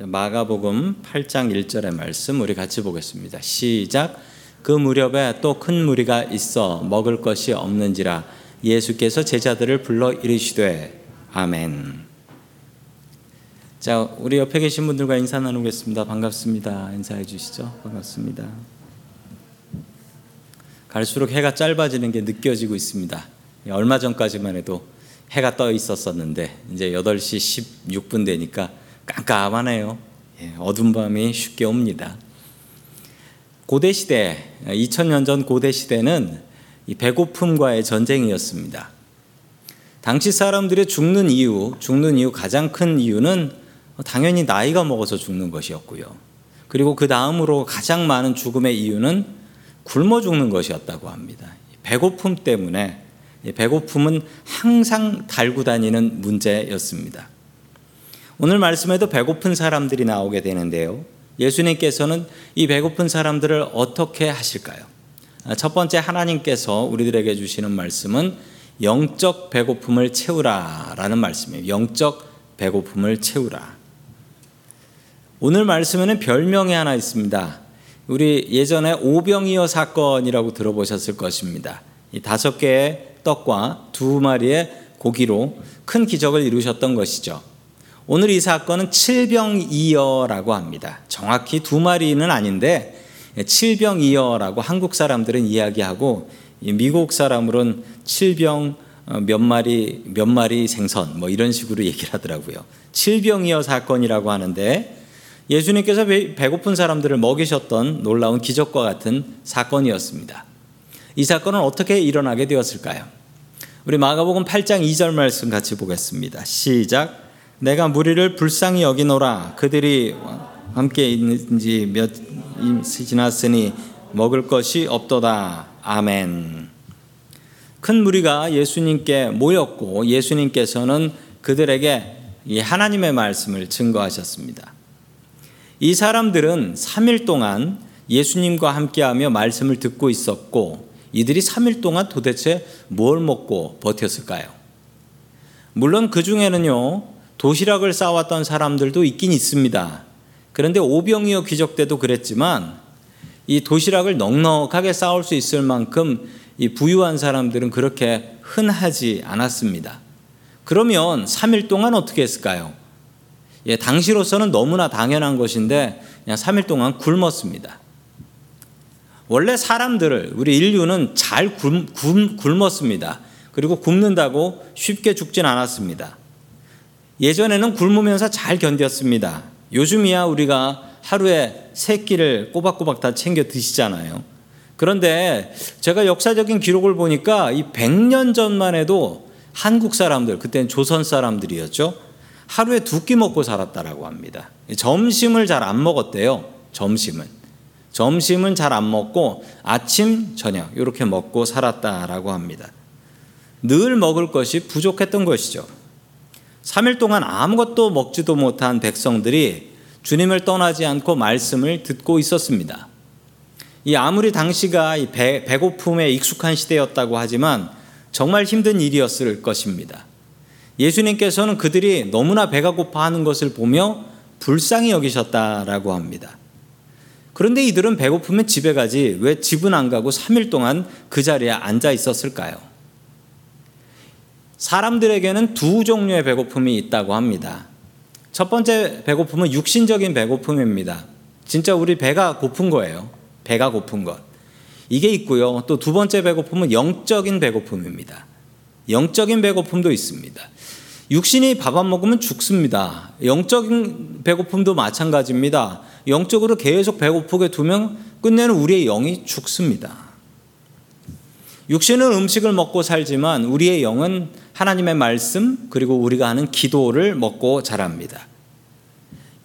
마가복음 8장 1절의 말씀 우리 같이 보겠습니다. 시작. 그 무렵에 또 큰 무리가 있어 먹을 것이 없는지라 예수께서 제자들을 불러 이르시되 아멘. 자, 우리 옆에 계신 분들과 인사 나누겠습니다. 반갑습니다. 인사해 주시죠. 반갑습니다. 갈수록 해가 짧아지는 게 느껴지고 있습니다. 얼마 전까지만 해도 해가 떠 있었었는데 이제 8시 16분 되니까 깜깜하네요. 예, 어둠 밤이 쉽게 옵니다. 고대 시대, 2000년 전 고대 시대는 배고픔과의 전쟁이었습니다. 당시 사람들의 죽는 이유, 죽는 이유 가장 큰 이유는 당연히 나이가 먹어서 죽는 것이었고요. 그리고 그 다음으로 가장 많은 죽음의 이유는 굶어 죽는 것이었다고 합니다. 배고픔 때문에 배고픔은 항상 달고 다니는 문제였습니다. 오늘 말씀에도 배고픈 사람들이 나오게 되는데요. 예수님께서는 이 배고픈 사람들을 어떻게 하실까요? 첫 번째 하나님께서 우리들에게 주시는 말씀은 영적 배고픔을 채우라라는 말씀이에요. 영적 배고픔을 채우라. 오늘 말씀에는 별명이 하나 있습니다. 우리 예전에 오병이어 사건이라고 들어보셨을 것입니다. 이 다섯 개의 떡과 두 마리의 고기로 큰 기적을 이루셨던 것이죠. 오늘 이 사건은 칠병이어라고 합니다. 정확히 두 마리는 아닌데 칠병이어라고 한국 사람들은 이야기하고 미국 사람으로는 칠병 어, 몇 마리 몇 마리 생선 뭐 이런 식으로 얘기를 하더라고요. 칠병이어 사건이라고 하는데 예수님께서 배고픈 사람들을 먹이셨던 놀라운 기적과 같은 사건이었습니다. 이 사건은 어떻게 일어나게 되었을까요? 우리 마가복음 8장 2절 말씀 같이 보겠습니다. 시작. 내가 무리를 불쌍히 여기노라. 그들이 함께 있는지 몇 지났으니 먹을 것이 없도다. 아멘. 큰 무리가 예수님께 모였고 예수님께서는 그들에게 하나님의 말씀을 증거하셨습니다. 이 사람들은 3일 동안 예수님과 함께하며 말씀을 듣고 있었고 이들이 3일 동안 도대체 뭘 먹고 버텼을까요? 물론 그 중에는요, 도시락을 싸왔던 사람들도 있긴 있습니다. 그런데 오병이어 귀적 때도 그랬지만 이 도시락을 넉넉하게 쌓을 수 있을 만큼 이 부유한 사람들은 그렇게 흔하지 않았습니다. 그러면 3일 동안 어떻게 했을까요? 예, 당시로서는 너무나 당연한 것인데 그냥 3일 동안 굶었습니다. 원래 사람들을 우리 인류는 잘 굶, 굶, 었습니다 그리고 굶는다고 쉽게 죽진 않았습니다. 예전에는 굶으면서 잘 견뎠습니다. 요즘이야 우리가 하루에 세 끼를 꼬박꼬박 다 챙겨 드시잖아요. 그런데 제가 역사적인 기록을 보니까 이 100년 전만 해도 한국 사람들, 그때는 조선 사람들이었죠. 하루에 두 끼 먹고 살았다라고 합니다. 점심을 잘 안 먹었대요. 점심은. 점심은 잘 안 먹고 아침, 저녁 이렇게 먹고 살았다라고 합니다. 늘 먹을 것이 부족했던 것이죠. 3일 동안 아무것도 먹지도 못한 백성들이 주님을 떠나지 않고 말씀을 듣고 있었습니다. 이 아무리 당시가 이 배, 배고픔에 익숙한 시대였다고 하지만 정말 힘든 일이었을 것입니다. 예수님께서는 그들이 너무나 배가 고파하는 것을 보며 불쌍히 여기셨다라고 합니다. 그런데 이들은 배고프면 집에 가지 왜 집은 안 가고 3일 동안 그 자리에 앉아 있었을까요? 사람들에게는 두 종류의 배고픔이 있다고 합니다. 첫 번째 배고픔은 육신적인 배고픔입니다. 진짜 우리 배가 고픈 거예요. 배가 고픈 것. 이게 있고요. 또 두 번째 배고픔은 영적인 배고픔입니다. 영적인 배고픔도 있습니다. 육신이 밥 안 먹으면 죽습니다. 영적인 배고픔도 마찬가지입니다. 영적으로 계속 배고프게 두면 끝내는 우리의 영이 죽습니다. 육신은 음식을 먹고 살지만 우리의 영은 하나님의 말씀 그리고 우리가 하는 기도를 먹고 자랍니다.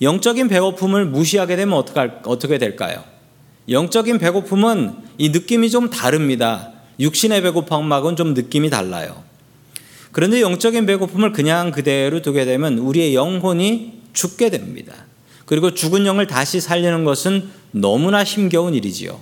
영적인 배고픔을 무시하게 되면 어떻게 될까요? 영적인 배고픔은 이 느낌이 좀 다릅니다. 육신의 배고픔하고는 좀 느낌이 달라요. 그런데 영적인 배고픔을 그냥 그대로 두게 되면 우리의 영혼이 죽게 됩니다. 그리고 죽은 영을 다시 살리는 것은 너무나 힘겨운 일이지요.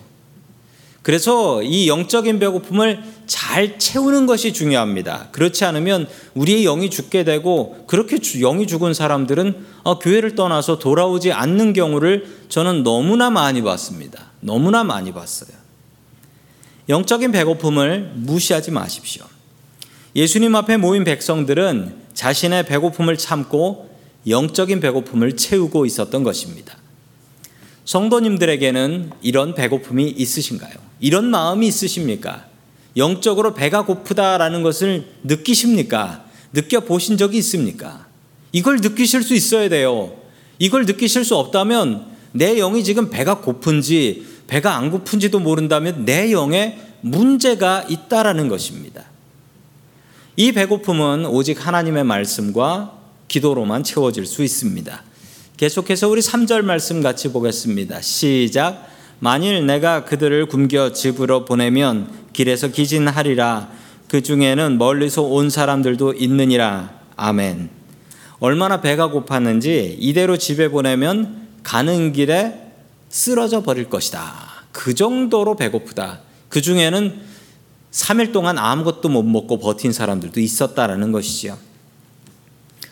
그래서 이 영적인 배고픔을 잘 채우는 것이 중요합니다. 그렇지 않으면 우리의 영이 죽게 되고 그렇게 영이 죽은 사람들은 어, 교회를 떠나서 돌아오지 않는 경우를 저는 너무나 많이 봤습니다. 너무나 많이 봤어요. 영적인 배고픔을 무시하지 마십시오. 예수님 앞에 모인 백성들은 자신의 배고픔을 참고 영적인 배고픔을 채우고 있었던 것입니다. 성도님들에게는 이런 배고픔이 있으신가요? 이런 마음이 있으십니까? 영적으로 배가 고프다라는 것을 느끼십니까? 느껴보신 적이 있습니까? 이걸 느끼실 수 있어야 돼요. 이걸 느끼실 수 없다면 내 영이 지금 배가 고픈지 배가 안 고픈지도 모른다면 내 영에 문제가 있다라는 것입니다. 이 배고픔은 오직 하나님의 말씀과 기도로만 채워질 수 있습니다. 계속해서 우리 3절 말씀 같이 보겠습니다. 시작. 만일 내가 그들을 굶겨 집으로 보내면 길에서 기진하리라. 그 중에는 멀리서 온 사람들도 있느니라. 아멘. 얼마나 배가 고팠는지 이대로 집에 보내면 가는 길에 쓰러져 버릴 것이다. 그 정도로 배고프다. 그 중에는 3일 동안 아무것도 못 먹고 버틴 사람들도 있었다라는 것이지요.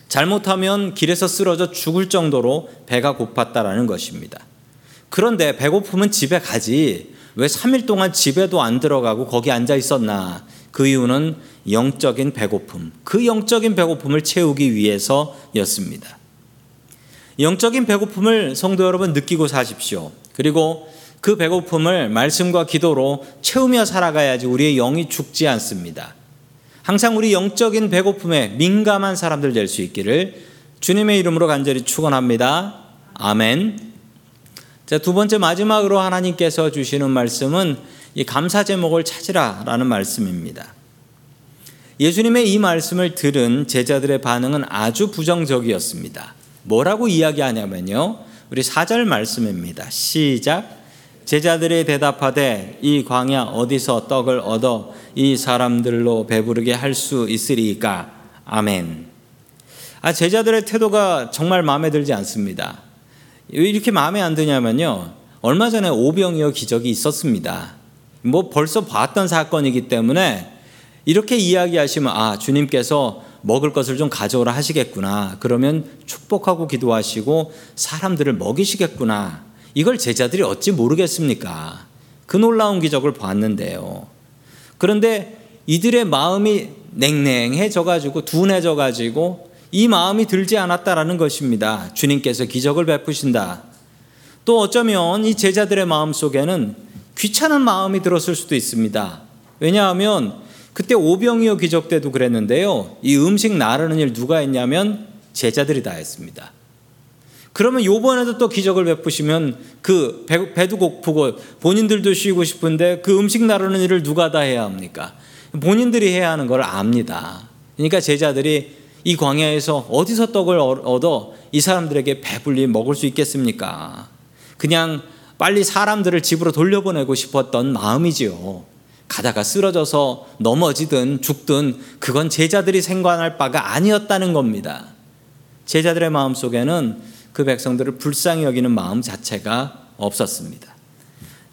잘못하면 길에서 쓰러져 죽을 정도로 배가 고팠다라는 것입니다. 그런데 배고프면 집에 가지 왜 3일 동안 집에도 안 들어가고 거기 앉아 있었나? 그 이유는 영적인 배고픔, 그 영적인 배고픔을 채우기 위해서였습니다. 영적인 배고픔을 성도 여러분 느끼고 사십시오. 그리고 그 배고픔을 말씀과 기도로 채우며 살아가야지 우리의 영이 죽지 않습니다. 항상 우리 영적인 배고픔에 민감한 사람들 될 수 있기를 주님의 이름으로 간절히 축원합니다. 아멘. 자, 두 번째 마지막으로 하나님께서 주시는 말씀은 이 감사 제목을 찾으라라는 말씀입니다. 예수님의 이 말씀을 들은 제자들의 반응은 아주 부정적이었습니다. 뭐라고 이야기하냐면요. 우리 4절 말씀입니다. 시작. 제자들이 대답하되 이 광야 어디서 떡을 얻어 이 사람들로 배부르게 할 수 있으리까? 아멘. 아, 제자들의 태도가 정말 마음에 들지 않습니다. 이렇게 마음에 안 드냐면요. 얼마 전에 오병이어 기적이 있었습니다. 뭐 벌써 봤던 사건이기 때문에 이렇게 이야기하시면 아, 주님께서 먹을 것을 좀 가져오라 하시겠구나. 그러면 축복하고 기도하시고 사람들을 먹이시겠구나. 이걸 제자들이 어찌 모르겠습니까? 그 놀라운 기적을 봤는데요. 그런데 이들의 마음이 냉랭해져 가지고 둔해져 가지고 이 마음이 들지 않았다라는 것입니다. 주님께서 기적을 베푸신다. 또 어쩌면 이 제자들의 마음 속에는 귀찮은 마음이 들었을 수도 있습니다. 왜냐하면 그때 오병이어 기적 때도 그랬는데요. 이 음식 나르는 일 누가 했냐면 제자들이 다 했습니다. 그러면 요번에도 또 기적을 베푸시면 그 배도 고프고 본인들도 쉬고 싶은데 그 음식 나르는 일을 누가 다 해야 합니까? 본인들이 해야 하는 걸 압니다. 그러니까 제자들이 이 광야에서 어디서 떡을 얻어 이 사람들에게 배불리 먹을 수 있겠습니까? 그냥 빨리 사람들을 집으로 돌려보내고 싶었던 마음이지요. 가다가 쓰러져서 넘어지든 죽든 그건 제자들이 생각할 바가 아니었다는 겁니다. 제자들의 마음 속에는 그 백성들을 불쌍히 여기는 마음 자체가 없었습니다.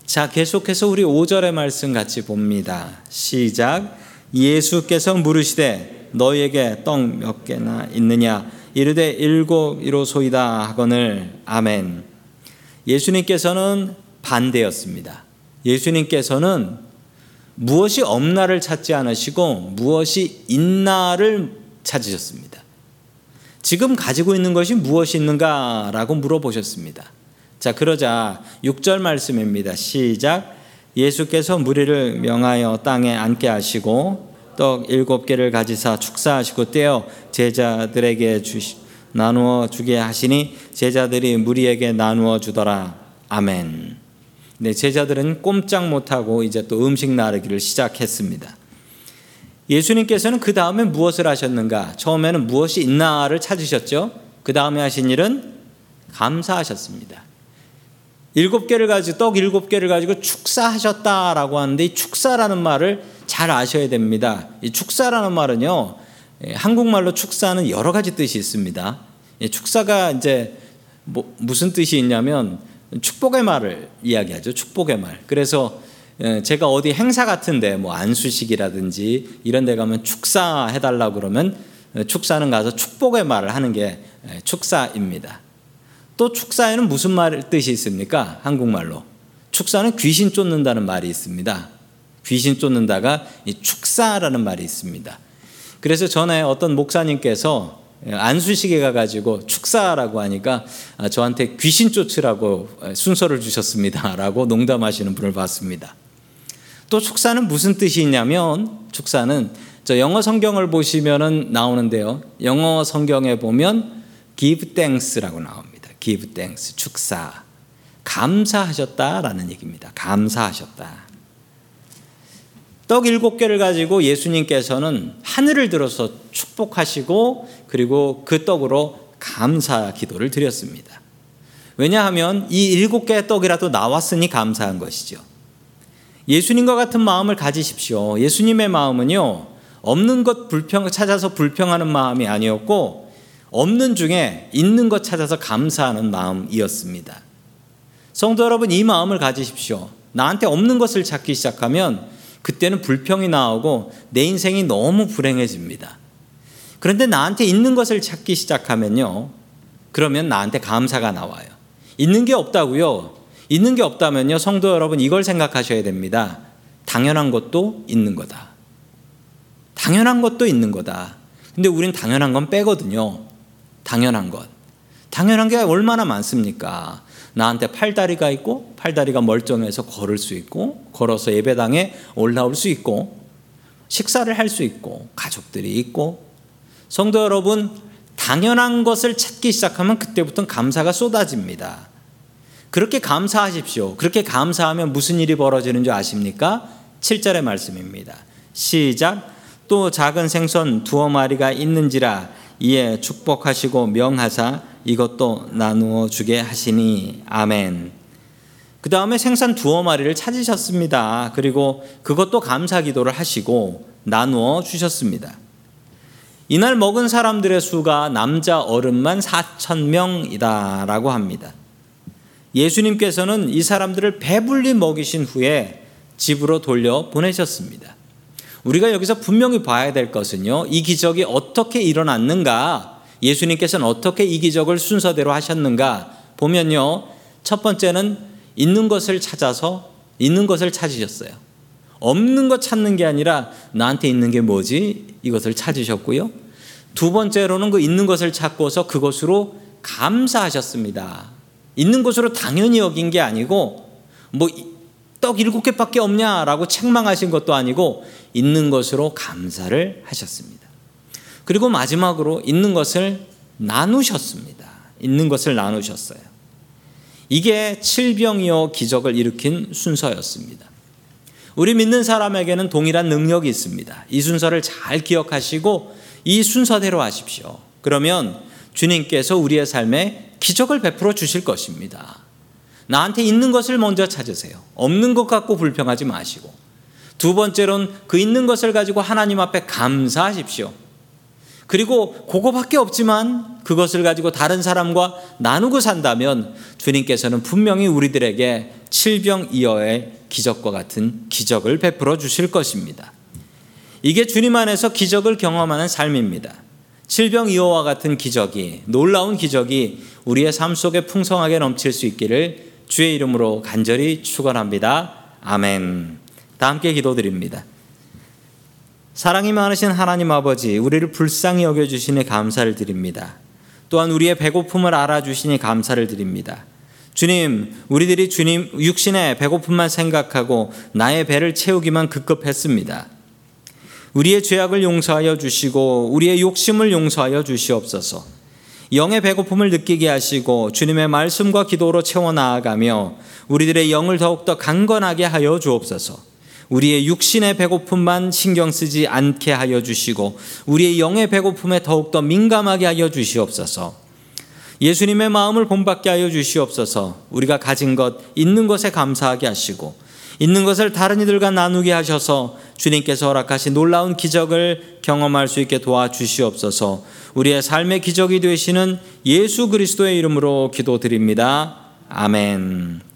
자, 계속해서 우리 5절의 말씀 같이 봅니다. 시작. 예수께서 물으시되 너희에게 떡 몇 개나 있느냐? 이르되 일곱 이로소이다 하거늘 아멘. 예수님께서는 반대였습니다. 예수님께서는 무엇이 없나를 찾지 않으시고 무엇이 있나를 찾으셨습니다. 지금 가지고 있는 것이 무엇이 있는가라고 물어보셨습니다. 자, 그러자 6절 말씀입니다. 시작. 예수께서 무리를 명하여 땅에 앉게 하시고 떡 일곱 개를 가지사 축사하시고 떼어 제자들에게 주시 나누어 주게 하시니 제자들이 무리에게 나누어 주더라. 아멘. 네, 제자들은 꼼짝 못하고 이제 또 음식 나르기를 시작했습니다. 예수님께서는 그 다음에 무엇을 하셨는가? 처음에는 무엇이 있나를 찾으셨죠. 그 다음에 하신 일은 감사하셨습니다. 일곱 개를 가지고 떡 일곱 개를 가지고 축사하셨다라고 하는데 이 축사라는 말을 잘 아셔야 됩니다. 이 축사라는 말은요 예, 한국말로 축사는 여러 가지 뜻이 있습니다. 축사가 이제 뭐 무슨 뜻이 있냐면 축복의 말을 이야기하죠. 축복의 말. 그래서 예, 제가 어디 행사 같은데 뭐 안수식이라든지 이런 데 가면 축사 해달라 그러면 예, 축사는 가서 축복의 말을 하는 게 예, 축사입니다. 또 축사에는 무슨 말 뜻이 있습니까? 한국말로 축사는 귀신 쫓는다는 말이 있습니다. 귀신 쫓는다가 이 축사라는 말이 있습니다. 그래서 전에 어떤 목사님께서 안수식에 가가지고 축사라고 하니까 아, 저한테 귀신 쫓으라고 순서를 주셨습니다라고 농담하시는 분을 봤습니다. 또 축사는 무슨 뜻이 있냐면 축사는 저 영어 성경을 보시면은 나오는데요. 영어 성경에 보면 give thanks라고 나옵니다. give thanks 축사 감사하셨다라는 얘기입니다. 감사하셨다. 떡 일곱 개를 가지고 예수님께서는 하늘을 들어서 축복하시고 그리고 그 떡으로 감사 기도를 드렸습니다. 왜냐하면 이 일곱 개의 떡이라도 나왔으니 감사한 것이죠. 예수님과 같은 마음을 가지십시오. 예수님의 마음은요, 없는 것 불평, 찾아서 불평하는 마음이 아니었고, 없는 중에 있는 것 찾아서 감사하는 마음이었습니다. 성도 여러분, 이 마음을 가지십시오. 나한테 없는 것을 찾기 시작하면 그때는 불평이 나오고 내 인생이 너무 불행해집니다. 그런데 나한테 있는 것을 찾기 시작하면요. 그러면 나한테 감사가 나와요. 있는 게 없다고요. 있는 게 없다면요. 성도 여러분 이걸 생각하셔야 됩니다. 당연한 것도 있는 거다. 당연한 것도 있는 거다. 근데 우린 당연한 건 빼거든요. 당연한 것. 당연한 게 얼마나 많습니까? 나한테 팔다리가 있고 팔다리가 멀쩡해서 걸을 수 있고 걸어서 예배당에 올라올 수 있고 식사를 할 수 있고 가족들이 있고 성도 여러분 당연한 것을 찾기 시작하면 그때부터 감사가 쏟아집니다. 그렇게 감사하십시오. 그렇게 감사하면 무슨 일이 벌어지는 줄 아십니까? 7절의 말씀입니다. 시작. 또 작은 생선 두어 마리가 있는지라 이에 축복하시고 명하사 이것도 나누어 주게 하시니 아멘. 그 다음에 생선 두어 마리를 찾으셨습니다. 그리고 그것도 감사 기도를 하시고 나누어 주셨습니다. 이날 먹은 사람들의 수가 남자 어른만 4천 명이다라고 합니다. 예수님께서는 이 사람들을 배불리 먹이신 후에 집으로 돌려 보내셨습니다. 우리가 여기서 분명히 봐야 될 것은요, 이 기적이 어떻게 일어났는가, 예수님께서는 어떻게 이 기적을 순서대로 하셨는가 보면요, 첫 번째는 있는 것을 찾아서 있는 것을 찾으셨어요. 없는 것 찾는 게 아니라 나한테 있는 게 뭐지? 이것을 찾으셨고요. 두 번째로는 그 있는 것을 찾고서 그것으로 감사하셨습니다. 있는 것으로 당연히 여긴 게 아니고 뭐 떡 일곱 개밖에 없냐라고 책망하신 것도 아니고 있는 것으로 감사를 하셨습니다. 그리고 마지막으로 있는 것을 나누셨습니다. 있는 것을 나누셨어요. 이게 칠병이어 기적을 일으킨 순서였습니다. 우리 믿는 사람에게는 동일한 능력이 있습니다. 이 순서를 잘 기억하시고 이 순서대로 하십시오. 그러면 주님께서 우리의 삶에 기적을 베풀어 주실 것입니다. 나한테 있는 것을 먼저 찾으세요. 없는 것 갖고 불평하지 마시고. 두 번째로는 그 있는 것을 가지고 하나님 앞에 감사하십시오. 그리고 그거밖에 없지만 그것을 가지고 다른 사람과 나누고 산다면 주님께서는 분명히 우리들에게 칠병이어의 기적과 같은 기적을 베풀어 주실 것입니다. 이게 주님 안에서 기적을 경험하는 삶입니다. 칠병이어와 같은 기적이 놀라운 기적이 우리의 삶 속에 풍성하게 넘칠 수 있기를 주의 이름으로 간절히 축원합니다. 아멘. 다 함께 기도드립니다. 사랑이 많으신 하나님 아버지, 우리를 불쌍히 여겨 주시니 감사를 드립니다. 또한 우리의 배고픔을 알아 주시니 감사를 드립니다. 주님, 우리들이 주님 육신의 배고픔만 생각하고 나의 배를 채우기만 급급했습니다. 우리의 죄악을 용서하여 주시고 우리의 욕심을 용서하여 주시옵소서. 영의 배고픔을 느끼게 하시고 주님의 말씀과 기도로 채워 나아가며 우리들의 영을 더욱더 강건하게 하여 주옵소서. 우리의 육신의 배고픔만 신경 쓰지 않게 하여 주시고 우리의 영의 배고픔에 더욱더 민감하게 하여 주시옵소서. 예수님의 마음을 본받게 하여 주시옵소서. 우리가 가진 것 있는 것에 감사하게 하시고 있는 것을 다른 이들과 나누게 하셔서 주님께서 허락하신 놀라운 기적을 경험할 수 있게 도와주시옵소서. 우리의 삶의 기적이 되시는 예수 그리스도의 이름으로 기도드립니다. 아멘.